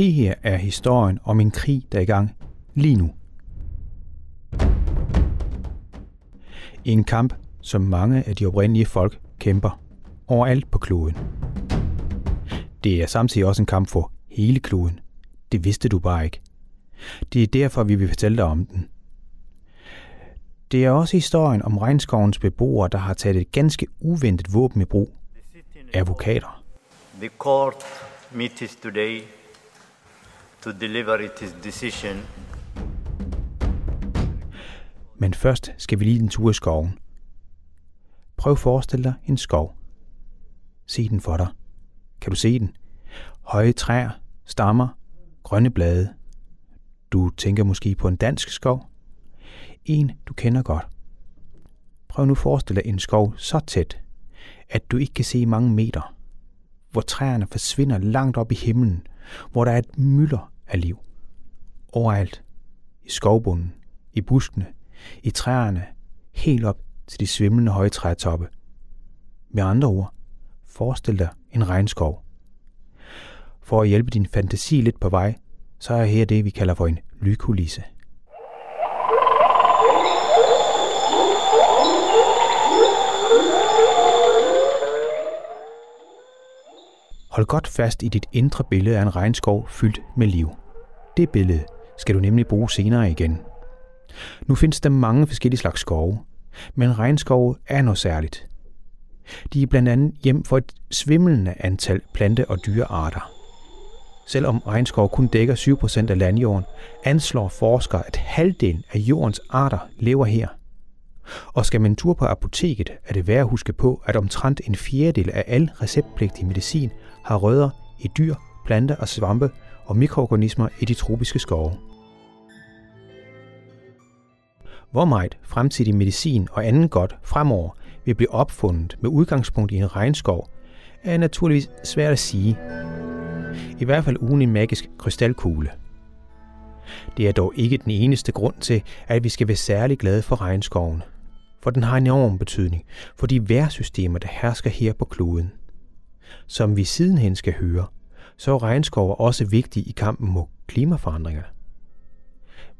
Det her er historien om en krig, der er i gang lige nu. En kamp, som mange af de oprindelige folk kæmper overalt på kloden. Det er samtidig også en kamp for hele kloden. Det vidste du bare ikke. Det er derfor, vi vil fortælle dig om den. Det er også historien om regnskovens beboere, der har taget et ganske uventet våben i brug. Advokater. The court meets today to deliver its decision. Men først skal vi lige en tur i skoven. Prøv at forestille dig en skov. Se den for dig. Kan du se den? Høje træer, stammer, grønne blade. Du tænker måske på en dansk skov. En, du kender godt. Prøv nu at forestille dig en skov så tæt, at du ikke kan se mange meter. Hvor træerne forsvinder langt op i himlen, hvor der er et mylder af liv. Overalt. I skovbunden, i buskene, i træerne, helt op til de svimlende høje trætoppe. Med andre ord, forestil dig en regnskov. For at hjælpe din fantasi lidt på vej, så er her det, vi kalder for en lydkulisse. Hold godt fast i dit indre billede af en regnskov fyldt med liv. Det billede skal du nemlig bruge senere igen. Nu findes der mange forskellige slags skove, men regnskove er noget særligt. De er blandt andet hjem for et svimlende antal plante- og dyrearter. Selvom regnskov kun dækker 7% af landjorden, anslår forskere, at halvdelen af jordens arter lever her. Og skal man tur på apoteket, er det værd at huske på, at omtrent en fjerdedel af al receptpligtig medicin har rødder i dyr, planter og svampe og mikroorganismer i de tropiske skove. Hvor meget fremtidig medicin og anden godt fremover vil blive opfundet med udgangspunkt i en regnskov, er naturligvis svært at sige. I hvert fald uden en magisk krystalkugle. Det er dog ikke den eneste grund til, at vi skal være særlig glade for regnskoven. For den har en enorm betydning for de vejrsystemer, der hersker her på kloden. Som vi sidenhen skal høre, så er regnskover også vigtig i kampen mod klimaforandringer.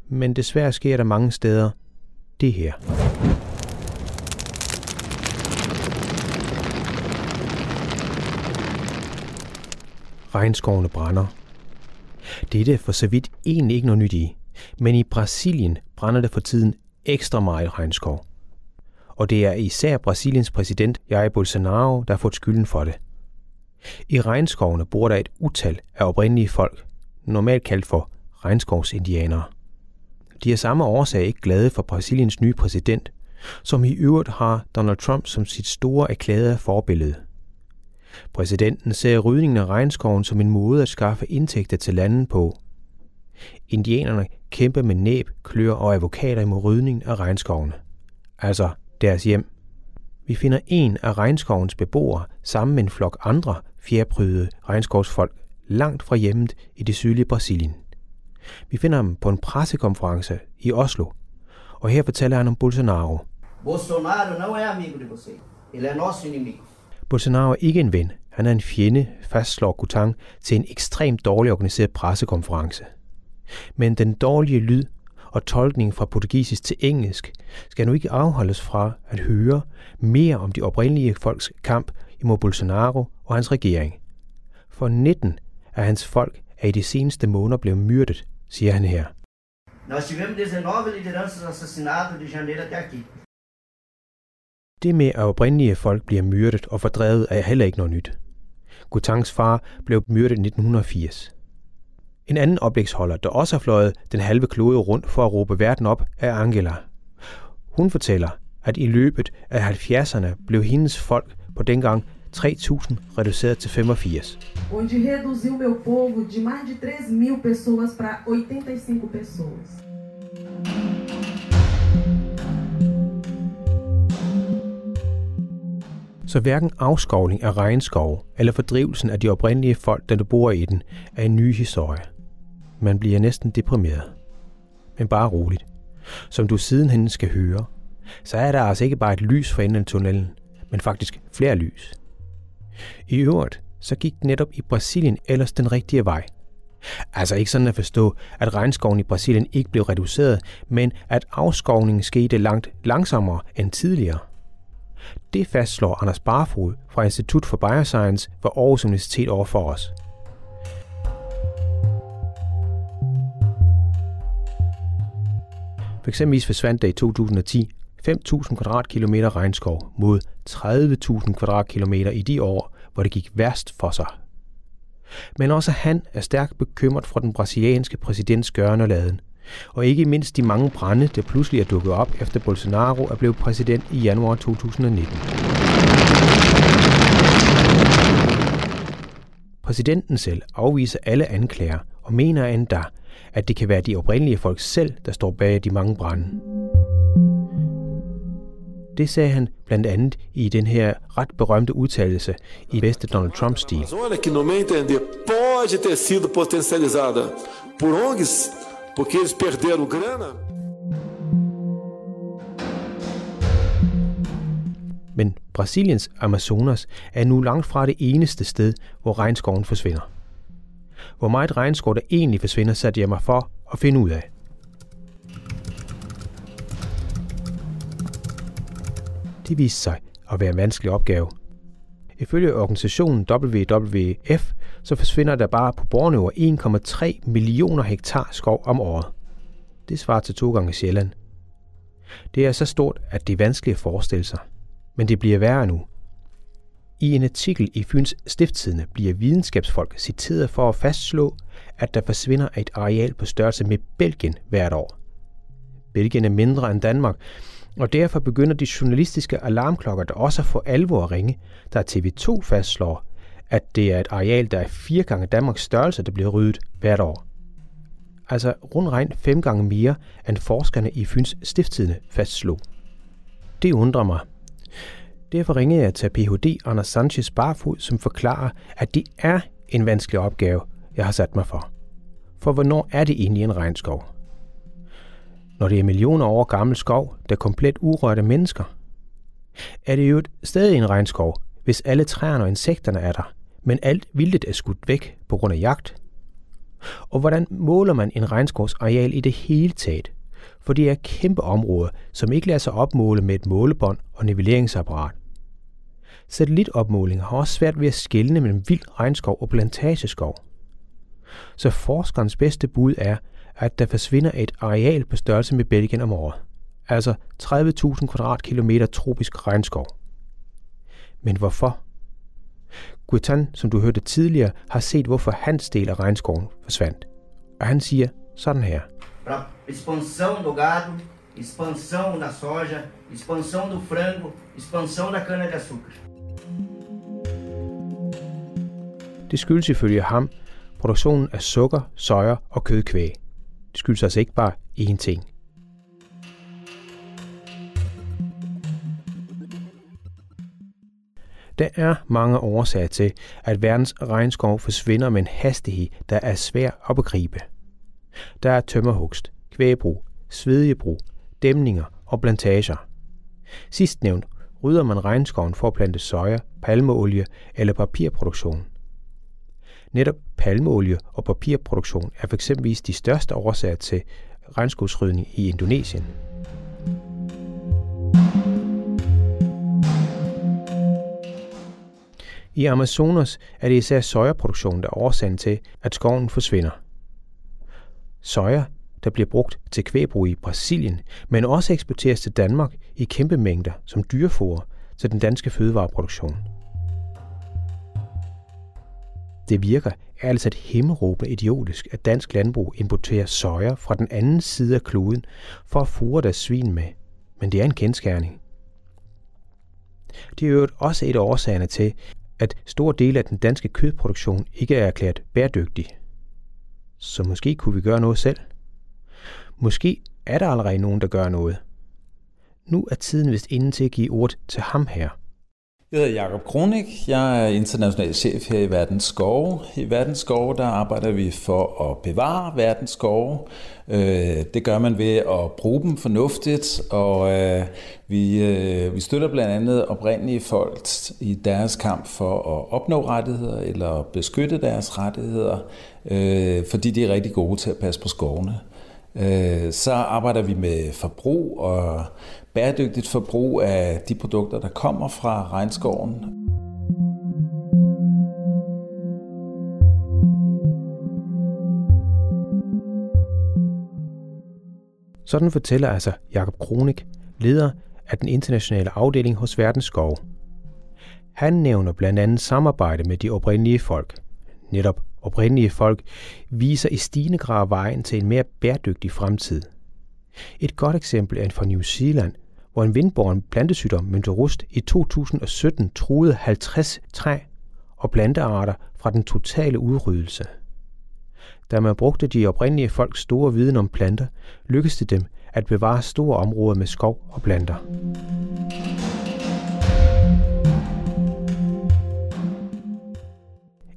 Men desværre sker der mange steder det her. Regnskovene brænder. Dette er for så vidt egentlig ikke noget nyt i, men i Brasilien brænder det for tiden ekstra meget regnskov. Og det er især Brasiliens præsident Jair Bolsonaro, der har fået skylden for det. I regnskovene bor der et utal af oprindelige folk, normalt kaldt for regnskovsindianere. De er samme årsag ikke glade for Brasiliens nye præsident, som i øvrigt har Donald Trump som sit store erklærede forbillede. Præsidenten ser rydningen af regnskoven som en måde at skaffe indtægter til landet på. Indianerne kæmper med næb, klør og advokater imod rydningen af regnskovene. Altså deres hjem. Vi finder en af regnskovens beboere sammen med en flok andre fjerprydede regnskovsfolk langt fra hjemmet i det sydlige Brasilien. Vi finder ham på en pressekonference i Oslo, og her fortæller han om Bolsonaro. Bolsonaro não é amigo de você. Ele é nosso inimigo. Bolsonaro er ikke en ven, han er en fjende, fastslår Gutang til en ekstremt dårlig organiseret pressekonference. Men den dårlige lyd og tolkning fra portugisisk til engelsk skal nu ikke afholdes fra at høre mere om de oprindelige folks kamp imod Bolsonaro og hans regering. For 19 af hans folk er i de seneste måneder blevet myrdet, siger han her. Nós tivemos 19 lideranças assassinadas de janeiro até aqui. Det med, at oprindelige folk bliver myrdet og fordrevet, er heller ikke noget nyt. Gutangs far blev myrdet i 1980. En anden oplægsholder, der også har fløjet den halve klode rundt for at råbe verden op, er Angela. Hun fortæller, at i løbet af 70'erne blev hendes folk på dengang 3.000 reduceret til 85. onde reduziu meu povo de mais de 3 mil pessoas para 85 pessoas. Så hverken afskovning af regnskov eller fordrivelsen af de oprindelige folk, der bor i den, er en ny historie. Man bliver næsten deprimeret. Men bare roligt. Som du sidenhen skal høre, så er der altså ikke bare et lys for enden af tunnelen, men faktisk flere lys. I øvrigt, så gik det netop i Brasilien ellers den rigtige vej. Altså ikke sådan at forstå, at regnskoven i Brasilien ikke blev reduceret, men at afskovningen skete langt langsommere end tidligere. Det fastslår Anders Barfod fra Institut for Bioscience ved Aarhus Universitet over for os. For eksempelvis forsvandt der i 2010 5.000 kvadratkilometer regnskov mod 30.000 kvadratkilometer i de år, hvor det gik værst for sig. Men også han er stærkt bekymret for den brasilianske præsidents gørne og laden, og ikke mindst de mange brænde, der pludselig er dukket op efter Bolsonaro er blevet præsident i januar 2019. Præsidenten selv afviser alle anklager og mener endda, at det kan være de oprindelige folk selv, der står bag de mange brænde. Det sagde han blandt andet i den her ret berømte udtalelse i bedste Donald Trump-stil. que no meu entender pode ter sido potencializada por ONGs, porque eles perderam grana. Men Brasiliens Amazonas er nu langt fra det eneste sted, hvor regnskoven forsvinder. Hvor meget regnskov der egentlig forsvinder, satte jeg mig for at finde ud af. Det viste sig at være en vanskelig opgave. Ifølge organisationen WWF, så forsvinder der bare på Borneo 1,3 millioner hektar skov om året. Det svarer til to gange Sjælland. Det er så stort, at det er vanskeligt at forestille sig. Men det bliver værre nu. I en artikel i Fyns Stiftstidende bliver videnskabsfolk citeret for at fastslå, at der forsvinder et areal på størrelse med Belgien hvert år. Belgien er mindre end Danmark, og derfor begynder de journalistiske alarmklokker der også for alvor at ringe, da TV2 fastslår, at det er et areal, der er fire gange Danmarks størrelse, der bliver ryddet hvert år. Altså rundt regn fem gange mere, end forskerne i Fyns Stifttidene fastslog. Det undrer mig. Derfor ringede jeg til Ph.D. Anders Sanchez Barfod, som forklarer, at det er en vanskelig opgave, jeg har sat mig for. For hvornår er det egentlig en regnskov? Når det er millioner år gammel skov, der er komplet urørte mennesker? Er det jo stadig en regnskov, hvis alle træerne og insekterne er der, men alt vildt er skudt væk på grund af jagt? Og hvordan måler man en regnskovs areal i det hele taget? For det er kæmpe områder, som ikke lader sig opmåle med et målebånd og nivelleringsapparat. Satellitopmålinger har også svært ved at skelne mellem vild regnskov og plantageskov. Så forskerens bedste bud er, at der forsvinder et areal på størrelse med Belgien om året. Altså 30.000 kvadratkilometer tropisk regnskov. Men hvorfor? Guitan, som du hørte tidligere, har set, hvorfor hans del af regnskoven forsvandt. Og han siger sådan her. Expansão do gado, expansão da soja, expansão do frango, expansão da cana-de-açúcar. Det skyldes ifølge ham produktionen af sukker, soja og kødkvæg. Skyldes altså ikke bare én ting. Der er mange årsager til, at verdens regnskov forsvinder med en hastighed, der er svær at begribe. Der er tømmerhugst, kvægbrug, svedjebrug, dæmninger og plantager. Sidst nævnt rydder man regnskoven for at plante soja, palmeolie eller papirproduktion. Netop palmeolie og papirproduktion er f.eks. de største årsager til regnskovsrydning i Indonesien. I Amazonas er det især sojaproduktion, der er årsagen til, at skoven forsvinder. Soja, der bliver brugt til kvægbrug i Brasilien, men også eksporteres til Danmark i kæmpe mængder som dyrefoder til den danske fødevareproduktion. Det virker ærligt et himmelråbende idiotisk, at dansk landbrug importerer soja fra den anden side af kloden for at fure deres svin med. Men det er en kendskærning. Det er jo også et af årsagerne til, at stor del af den danske kødproduktion ikke er erklæret bæredygtig. Så måske kunne vi gøre noget selv. Måske er der allerede nogen, der gør noget. Nu er tiden vist inde til at give ord til ham her. Jeg hedder Jakob Kronik. Jeg er international chef her i Verdens Skove. I Verdens Skove der arbejder vi for at bevare verdens skove. Øh, det gør man ved at bruge dem fornuftigt, og øh, vi, øh, vi støtter blandt andet oprindelige folk i deres kamp for at opnå rettigheder eller beskytte deres rettigheder, fordi de er rigtig gode til at passe på skovene. Så arbejder vi med forbrug og bæredygtigt forbrug af de produkter, der kommer fra regnskoven. Sådan fortæller altså Jakob Kronik, leder af den internationale afdeling hos Verdens Skov. Han nævner blandt andet samarbejde med de oprindelige folk. Netop oprindelige folk viser i stigende grad vejen til en mere bæredygtig fremtid. Et godt eksempel er fra New Zealand, hvor en vindborgen plantesygdom, Mynterust, i 2017 truede 50 træ og plantearter fra den totale udryddelse. Da man brugte de oprindelige folks store viden om planter, lykkedes det dem at bevare store områder med skov og planter.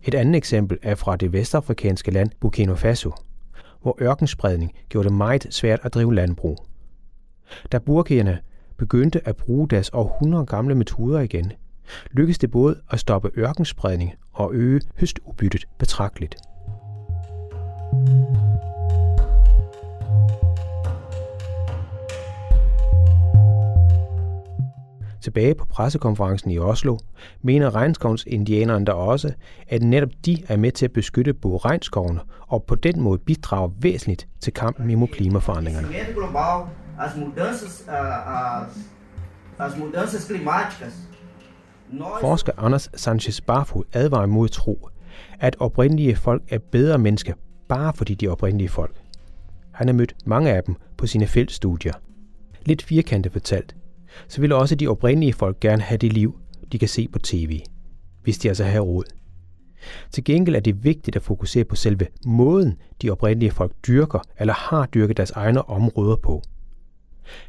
Et andet eksempel er fra det vestafrikanske land Burkina Faso, hvor ørkenspredning gjorde det meget svært at drive landbrug. Da burkierne begyndte at bruge deres århundrede gamle metoder igen, lykkedes det både at stoppe ørkenspredning og øge høstudbyttet betragteligt. Tilbage på pressekonferencen i Oslo mener regnskovens indianerne der også, at netop de er med til at beskytte både regnskovene og på den måde bidrager væsentligt til kampen imod klimaforandringerne. climáticas. Forsker Anders Sanchez Barfod advarer mod tro, at oprindelige folk er bedre mennesker, bare fordi de er oprindelige folk. Han har mødt mange af dem på sine feltstudier. Lidt firkantet fortalt, så vil også de oprindelige folk gerne have det liv, de kan se på tv, hvis de altså har råd. Til gengæld er det vigtigt at fokusere på selve måden, de oprindelige folk dyrker eller har dyrket deres egne områder på –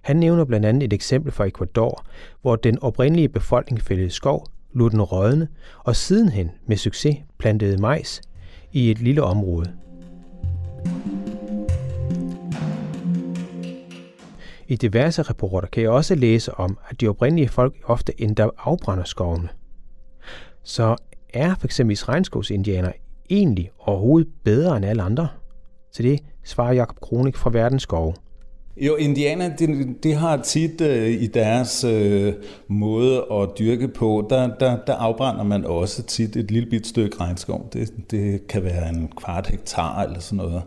han nævner blandt andet et eksempel fra Ecuador, hvor den oprindelige befolkning fældede skov, lod den rådne og sidenhen med succes plantede majs i et lille område. I diverse rapporter kan jeg også læse om, at de oprindelige folk ofte endda afbrænder skovene. Så er f.eks. regnskovsindianer egentlig overhovedet bedre end alle andre? Til det svarer Jakob Kronik fra Verdensskove jo, indianer, de, de har tit øh, i deres øh, måde at dyrke på, der, der, der afbrænder man også tit et lille bit stykke regnskov. Det, det kan være en kvart hektar eller sådan noget,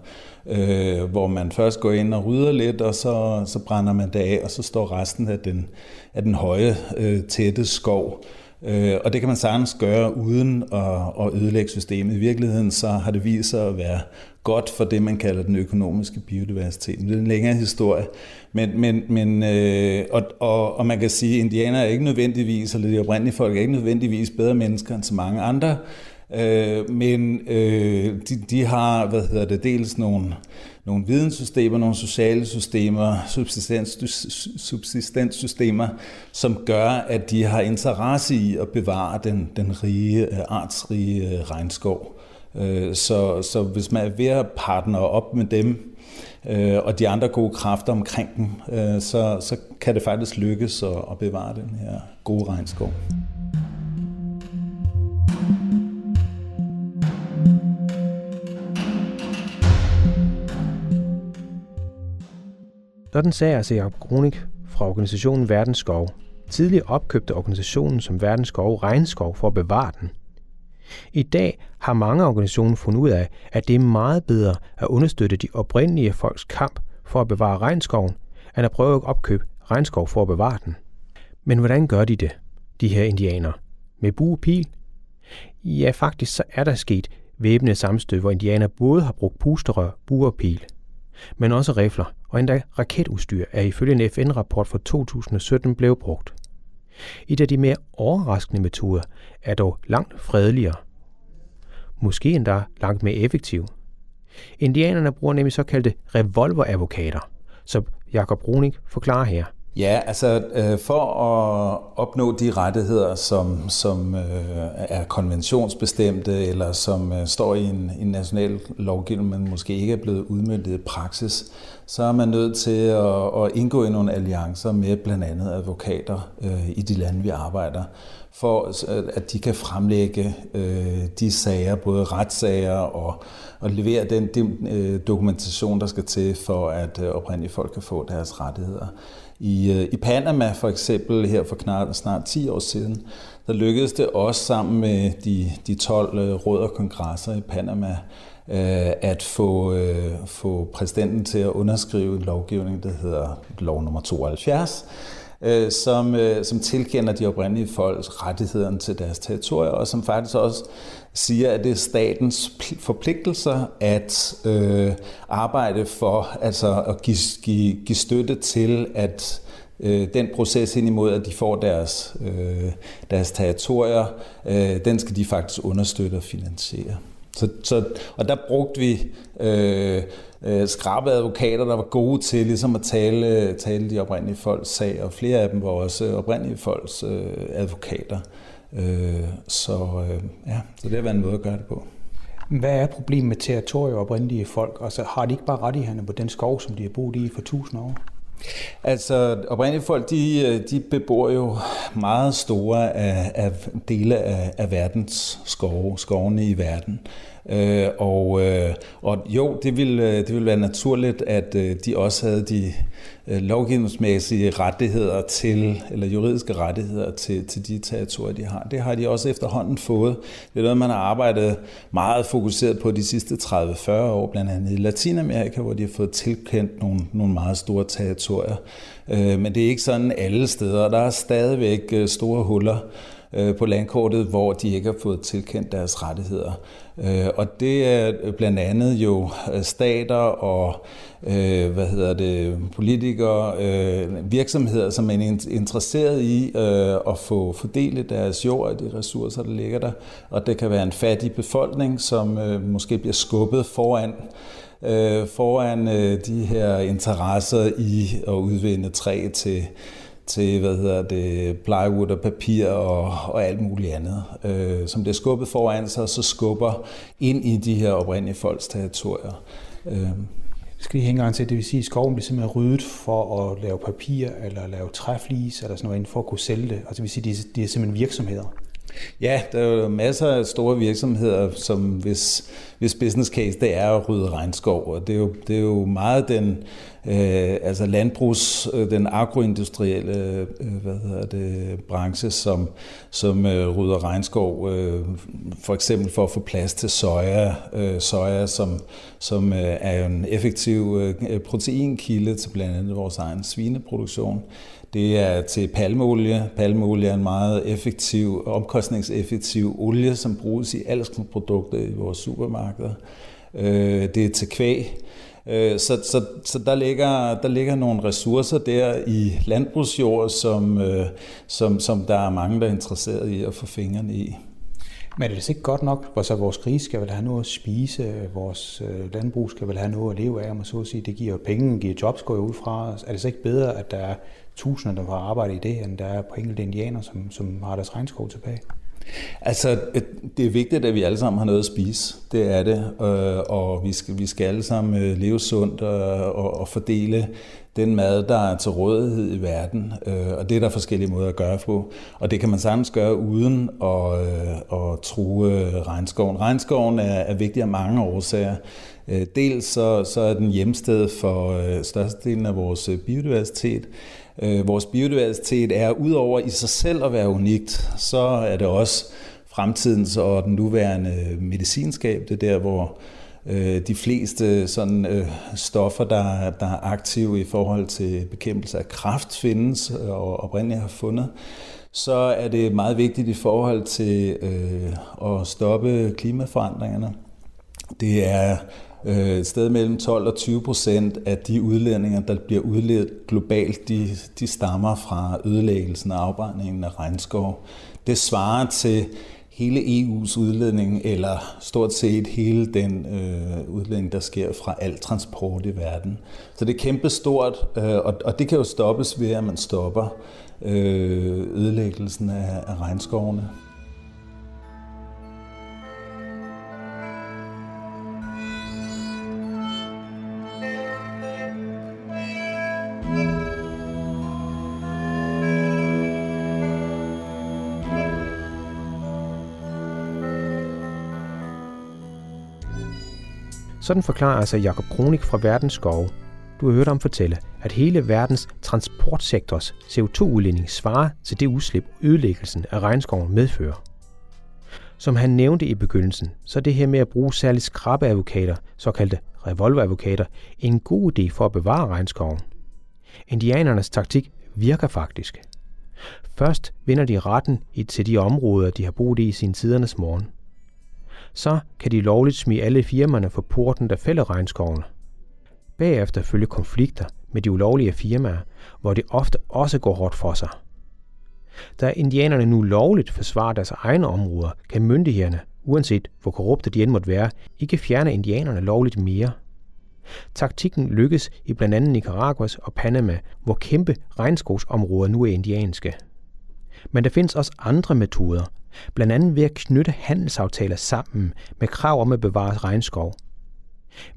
øh, hvor man først går ind og rydder lidt, og så, så brænder man det af, og så står resten af den, af den høje, øh, tætte skov. Øh, og det kan man sagtens gøre uden at, at ødelægge systemet. I virkeligheden så har det vist sig at være godt for det, man kalder den økonomiske biodiversitet. Det er en længere historie. Men, men, men, øh, og, og, og man kan sige, at indianere er ikke nødvendigvis, eller de oprindelige folk er ikke nødvendigvis bedre mennesker end så mange andre. Øh, men øh, de, de har, hvad hedder det, dels nogle, nogle videnssystemer, nogle sociale systemer, subsistens, subsistenssystemer, som gør, at de har interesse i at bevare den, den rige, øh, artsrige øh, regnskov. Øh, så, så hvis man er ved at partner op med dem, øh, og de andre gode kræfter omkring dem, øh, så, så kan det faktisk lykkes at, at bevare den her gode regnskov. Sådan sagde altså Jacob Kronik fra organisationen Verdens Skov. Tidligere opkøbte organisationen som Verdens Skov regnskov for at bevare den – i dag har mange organisationer fundet ud af, at det er meget bedre at understøtte de oprindelige folks kamp for at bevare regnskoven, end at prøve at opkøbe regnskov for at bevare den. Men hvordan gør de det, de her indianere? Med bu og pil? Ja, faktisk så er der sket væbnede sammenstød, hvor indianer både har brugt pusterør, bu og pil, men også rifler og endda raketudstyr er ifølge en FN-rapport fra 2017 blevet brugt. Et af de mere overraskende metoder er dog langt fredeligere. Måske endda langt mere effektiv. Indianerne bruger nemlig såkaldte revolveradvokater, som Jakob Bruning forklarer her. Ja, altså øh, for at opnå de rettigheder, som, som øh, er konventionsbestemte, eller som øh, står i en, en national lovgivning, men måske ikke er blevet udmyndtet i praksis, så er man nødt til at, at indgå i nogle alliancer med blandt andet advokater øh, i de lande, vi arbejder, for øh, at de kan fremlægge øh, de sager, både retssager og, og levere den, den øh, dokumentation, der skal til for, at øh, oprindelige folk kan få deres rettigheder. I, øh, I Panama for eksempel her for knap, snart 10 år siden, der lykkedes det også sammen med de, de 12 øh, råd og kongresser i Panama øh, at få, få præsidenten til at underskrive en lovgivning, der hedder lov nummer 72, øh, som, øh, som tilkender de oprindelige folks rettighederne til deres territorier, og som faktisk også siger, at det er statens forpligtelser at øh, arbejde for, altså at give, give, give støtte til, at øh, den proces ind imod, at de får deres, øh, deres territorier, øh, den skal de faktisk understøtte og finansiere. Så, så, og der brugte vi øh, øh, skrabe advokater, der var gode til ligesom at tale, tale de oprindelige folks sag, og flere af dem var også oprindelige folks øh, advokater. Øh, så øh, ja, så det har været en måde at gøre det på. Hvad er problemet med territorier og oprindelige folk? Altså, har de ikke bare rettighederne på den skov, som de har boet i for tusind år? Altså, oprindelige folk, de, de bebor jo meget store af, af dele af, af verdens skove, skovene i verden. Øh, og, øh, og jo, det ville, øh, det ville være naturligt, at øh, de også havde de øh, lovgivningsmæssige rettigheder til, eller juridiske rettigheder til, til de territorier, de har. Det har de også efterhånden fået. Det er noget, man har arbejdet meget fokuseret på de sidste 30-40 år, blandt andet i Latinamerika, hvor de har fået tilkendt nogle, nogle meget store territorier. Øh, men det er ikke sådan alle steder. Der er stadigvæk øh, store huller øh, på landkortet, hvor de ikke har fået tilkendt deres rettigheder. Øh, og det er blandt andet jo øh, stater og øh, hvad hedder det, politikere, øh, virksomheder, som er interesseret i øh, at få fordelt deres jord og de ressourcer, der ligger der. Og det kan være en fattig befolkning, som måske bliver skubbet foran foran de her interesser i at udvinde træ til til hvad hedder det, plywood og papir og, og alt muligt andet, øh, som det er skubbet foran sig, så skubber ind i de her oprindelige folks territorier. Øh. Skal I hænge til, det vil sige, at skoven bliver simpelthen ryddet for at lave papir eller lave træflis eller sådan noget, for at kunne sælge det. Altså det vil sige, at de er simpelthen virksomheder. Ja, der er jo masser af store virksomheder, som hvis, hvis business case det er at rydde regnskov, og det er jo, det er jo meget den øh, altså landbrugs, øh, den agroindustrielle øh, hvad hedder det, branche, som, som øh, rydder regnskov, øh, for eksempel for at få plads til soja, øh, soja som, som øh, er en effektiv øh, proteinkilde til blandt andet vores egen svineproduktion. Det er til palmeolie. Palmeolie er en meget effektiv, omkostningseffektiv olie, som bruges i produkter i vores supermarkeder. Øh, det er til kvæg. Øh, så, så, så der, ligger, der ligger nogle ressourcer der i landbrugsjord, som, øh, som, som der er mange, der er interesseret i at få fingrene i. Men er det ikke godt nok? Så vores gris skal vel have noget at spise, vores øh, landbrug skal vel have noget at leve af, om så at sige. Det giver penge, giver jobs, går ud fra. Er det så ikke bedre, at der er tusinder, der får arbejde i det, end der er på enkelte indianer, som, som har deres regnskov tilbage? Altså, øh, det er vigtigt, at vi alle sammen har noget at spise. Det er det. Øh, og vi skal, vi skal alle sammen øh, leve sundt og, og, og fordele den mad, der er til rådighed i verden. Øh, og det er der forskellige måder at gøre på. Og det kan man sagtens gøre uden at, at true regnskoven. Regnskoven er, er vigtig af mange årsager. Dels så, så er den hjemsted for størstedelen af vores biodiversitet. Øh, vores biodiversitet er udover i sig selv at være unikt, så er det også fremtidens og den nuværende medicinskab. Det er der, hvor øh, de fleste sådan, øh, stoffer, der, der er aktive i forhold til bekæmpelse af kræft, findes og oprindeligt har fundet. Så er det meget vigtigt i forhold til øh, at stoppe klimaforandringerne. Det er Øh, et sted mellem 12 og 20 procent af de udledninger, der bliver udledt globalt, de, de stammer fra ødelæggelsen og afbrændingen af regnskov. Det svarer til hele EU's udledning, eller stort set hele den øh, udledning, der sker fra al transport i verden. Så det er kæmpestort, øh, og, og det kan jo stoppes ved, at man stopper øh, ødelæggelsen af, af regnskovene. Sådan forklarer altså Jakob Kronik fra Verdens Skove. Du har hørt ham fortælle, at hele verdens transportsektors CO2-udledning svarer til det udslip, ødelæggelsen af regnskoven medfører. Som han nævnte i begyndelsen, så er det her med at bruge særligt skrabbeadvokater, såkaldte revolveradvokater, en god idé for at bevare regnskoven. Indianernes taktik virker faktisk. Først vinder de retten til de områder, de har boet i sin tidernes morgen så kan de lovligt smide alle firmaerne for porten, der fælder regnskovene. Bagefter følger konflikter med de ulovlige firmaer, hvor det ofte også går hårdt for sig. Da indianerne nu lovligt forsvarer deres egne områder, kan myndighederne, uanset hvor korrupte de end måtte være, ikke fjerne indianerne lovligt mere. Taktikken lykkes i blandt andet Nicaraguas og Panama, hvor kæmpe regnskovsområder nu er indianske. Men der findes også andre metoder, blandt andet ved at knytte handelsaftaler sammen med krav om at bevare regnskov.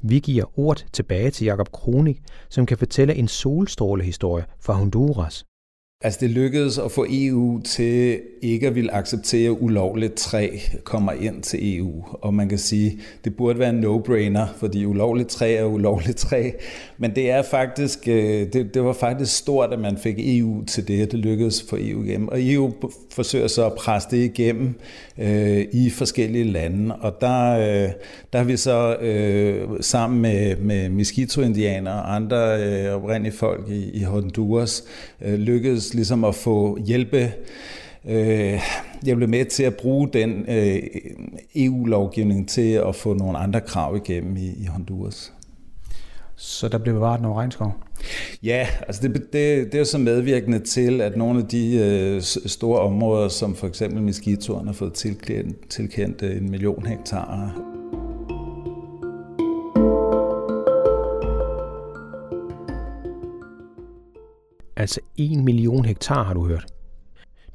Vi giver ordet tilbage til Jakob Kronik, som kan fortælle en solstrålehistorie fra Honduras. Altså det lykkedes at få EU til ikke at ville acceptere ulovligt træ kommer ind til EU. Og man kan sige, det burde være en no-brainer, fordi ulovligt træ er ulovligt træ. Men det er faktisk, øh, det, det var faktisk stort, at man fik EU til det. Det lykkedes for EU igennem. Og EU forsøger så at presse det igennem øh, i forskellige lande. Og der, øh, der har vi så øh, sammen med, med Miskito-indianer og andre øh, oprindelige folk i, i Honduras øh, lykkedes ligesom at få hjælpe øh, jeg blev med til at bruge den øh, EU-lovgivning til at få nogle andre krav igennem i, i Honduras. Så der blev bevaret nogle regnskov? Ja, altså det, det, det er jo så medvirkende til, at nogle af de øh, store områder, som for eksempel Miskitoren har fået tilkendt, tilkendt en million hektar, altså 1 million hektar har du hørt.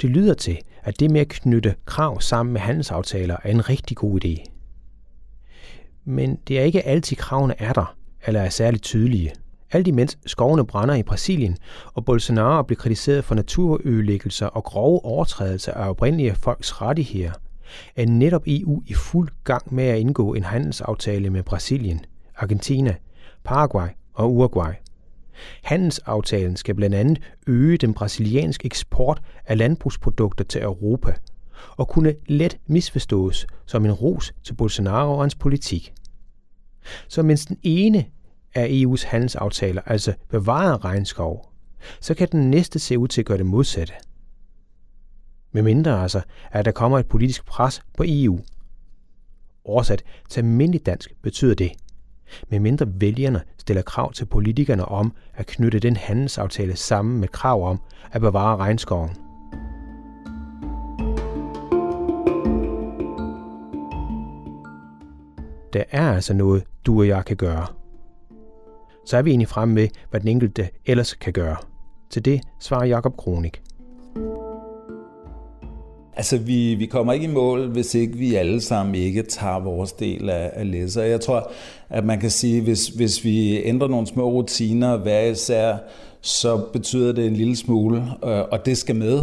Det lyder til, at det med at knytte krav sammen med handelsaftaler er en rigtig god idé. Men det er ikke altid kravene er der, eller er særligt tydelige. Alt imens skovene brænder i Brasilien, og Bolsonaro bliver kritiseret for naturødelæggelser og grove overtrædelser af oprindelige folks rettigheder, er netop EU i fuld gang med at indgå en handelsaftale med Brasilien, Argentina, Paraguay og Uruguay. Handelsaftalen skal blandt andet øge den brasilianske eksport af landbrugsprodukter til Europa og kunne let misforstås som en ros til Bolsonaro og hans politik. Så mens den ene af EU's handelsaftaler altså bevarer regnskov, så kan den næste se ud til at gøre det modsatte. Med mindre altså, at der kommer et politisk pres på EU. Oversat til almindeligt dansk betyder det – medmindre vælgerne stiller krav til politikerne om at knytte den handelsaftale sammen med krav om at bevare regnskoven. Der er altså noget, du og jeg kan gøre. Så er vi egentlig fremme med, hvad den enkelte ellers kan gøre. Til det svarer Jakob Kronik. Altså, vi, vi kommer ikke i mål, hvis ikke vi alle sammen ikke tager vores del af, af læser. Jeg tror, at man kan sige, hvis, hvis vi ændrer nogle små rutiner hver især, så betyder det en lille smule, øh, og det skal med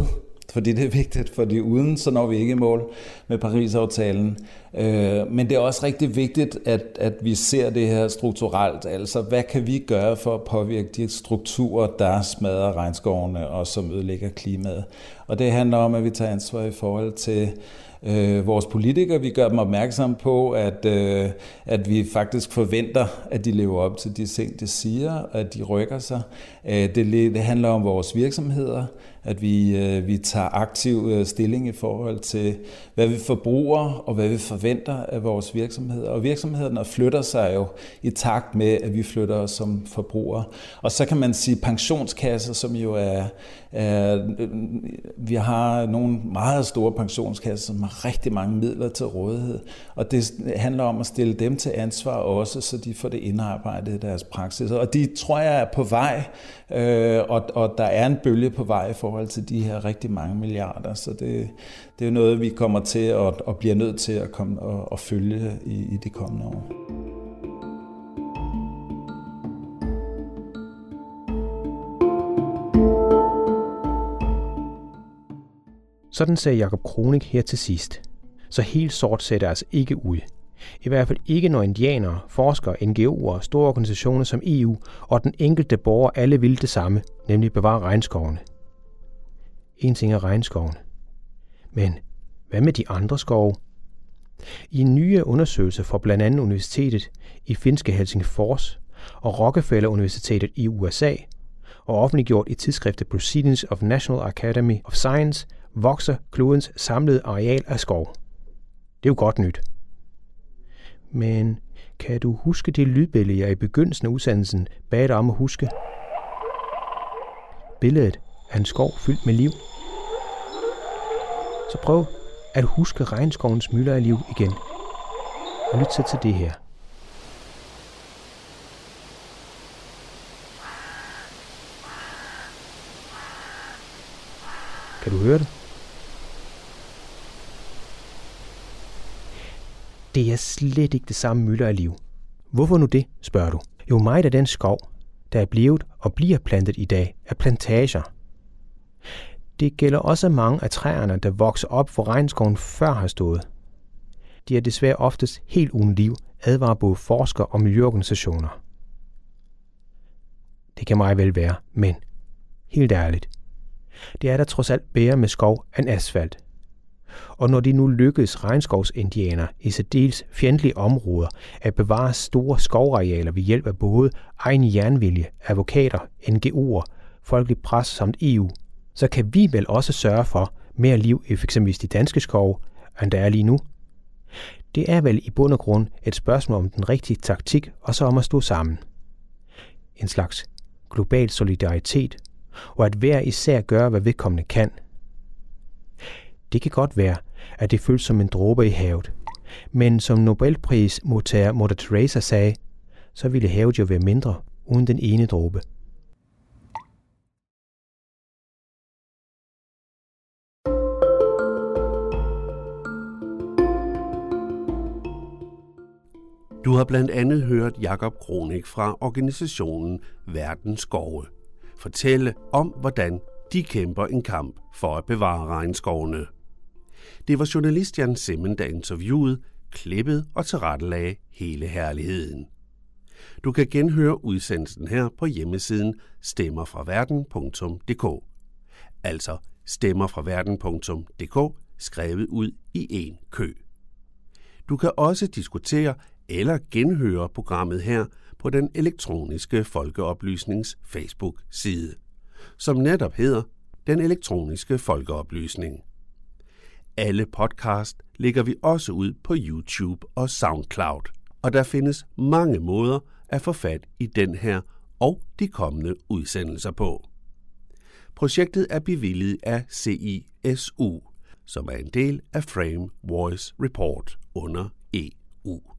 fordi det er vigtigt, fordi uden så når vi ikke i mål med Paris-aftalen. Øh, men det er også rigtig vigtigt, at, at vi ser det her strukturelt. Altså, hvad kan vi gøre for at påvirke de strukturer, der smadrer regnskovene og som ødelægger klimaet? Og det handler om, at vi tager ansvar i forhold til øh, vores politikere. Vi gør dem opmærksom på, at, øh, at vi faktisk forventer, at de lever op til de ting, de siger, at de rykker sig. Øh, det, det handler om vores virksomheder, at vi, øh, vi tager aktiv øh, stilling i forhold til, hvad vi forbruger og hvad vi forventer af vores virksomheder. Og virksomhederne flytter sig jo i takt med, at vi flytter os som forbrugere. Og så kan man sige pensionskasser, som jo er, er øh, vi har nogle meget store pensionskasser, som har rigtig mange midler til rådighed. Og det handler om at stille dem til ansvar også, så de får det indarbejdet i deres praksis. Og de tror jeg er på vej, øh, og, og der er en bølge på vej for forhold til de her rigtig mange milliarder. Så det, det er noget, vi kommer til at, og bliver nødt til at komme og, og følge i, i de kommende år. Sådan sagde Jakob Kronik her til sidst. Så helt sort ser det altså ikke ud. I hvert fald ikke når indianere, forskere, NGO'er, store organisationer som EU og den enkelte borger alle vil det samme, nemlig bevare regnskovene. En ting er regnskoven. Men hvad med de andre skove? I en nye undersøgelse fra blandt andet Universitetet i finske Helsingfors og Rockefeller Universitetet i USA og offentliggjort i tidsskriftet Proceedings of National Academy of Science, vokser klodens samlede areal af skov. Det er jo godt nyt. Men kan du huske det lydbillede, jeg i begyndelsen af udsendelsen bad dig om at huske? Billedet af en skov fyldt med liv. Så prøv at huske regnskovens mylder af liv igen. Og lyt så til det her. Kan du høre det? Det er slet ikke det samme mylder af liv. Hvorfor nu det, spørger du? Jo, meget af den skov, der er blevet og bliver plantet i dag, er plantager. Det gælder også mange af træerne, der vokser op, hvor regnskoven før har stået. De er desværre oftest helt uden liv, advarer både forskere og miljøorganisationer. Det kan meget vel være, men helt ærligt, det er der trods alt bedre med skov end asfalt. Og når de nu lykkes regnskovsindianer i særdeles fjendtlige områder at bevare store skovarealer ved hjælp af både egen jernvilje, advokater, NGO'er, folkelig pres samt EU, så kan vi vel også sørge for mere liv i f.eks. de danske skove, end der er lige nu. Det er vel i bund og grund et spørgsmål om den rigtige taktik, og så om at stå sammen. En slags global solidaritet, og at hver især gør, hvad vedkommende kan – det kan godt være, at det føles som en dråbe i havet. Men som Nobelprismodtager Mother Teresa sagde, så ville havet jo være mindre uden den ene dråbe. Du har blandt andet hørt Jakob Kronik fra organisationen Verdens Skove fortælle om, hvordan de kæmper en kamp for at bevare regnskovene. Det var journalist Jan Simmen, der interviewede, klippede og tilrettelagde hele herligheden. Du kan genhøre udsendelsen her på hjemmesiden stemmerfraverden.dk. Altså stemmerfraverden.dk skrevet ud i en kø. Du kan også diskutere eller genhøre programmet her på den elektroniske folkeoplysnings Facebook-side, som netop hedder Den elektroniske folkeoplysning. Alle podcast ligger vi også ud på YouTube og SoundCloud, og der findes mange måder at få fat i den her og de kommende udsendelser på. Projektet er bevilget af CISU, som er en del af Frame Voice Report under EU.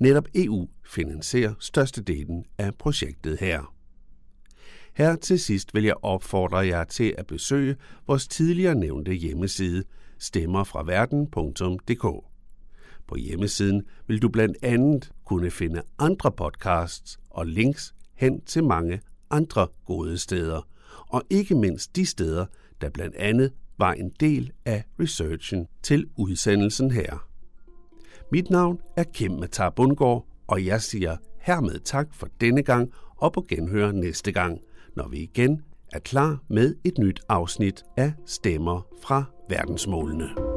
Netop EU finansierer størstedelen af projektet her. Her til sidst vil jeg opfordre jer til at besøge vores tidligere nævnte hjemmeside stemmerfraverden.dk. På hjemmesiden vil du blandt andet kunne finde andre podcasts og links hen til mange andre gode steder, og ikke mindst de steder, der blandt andet var en del af researchen til udsendelsen her. Mit navn er Kim Matar Bundgaard, og jeg siger hermed tak for denne gang og på genhør næste gang, når vi igen er klar med et nyt afsnit af Stemmer fra verdensmålene.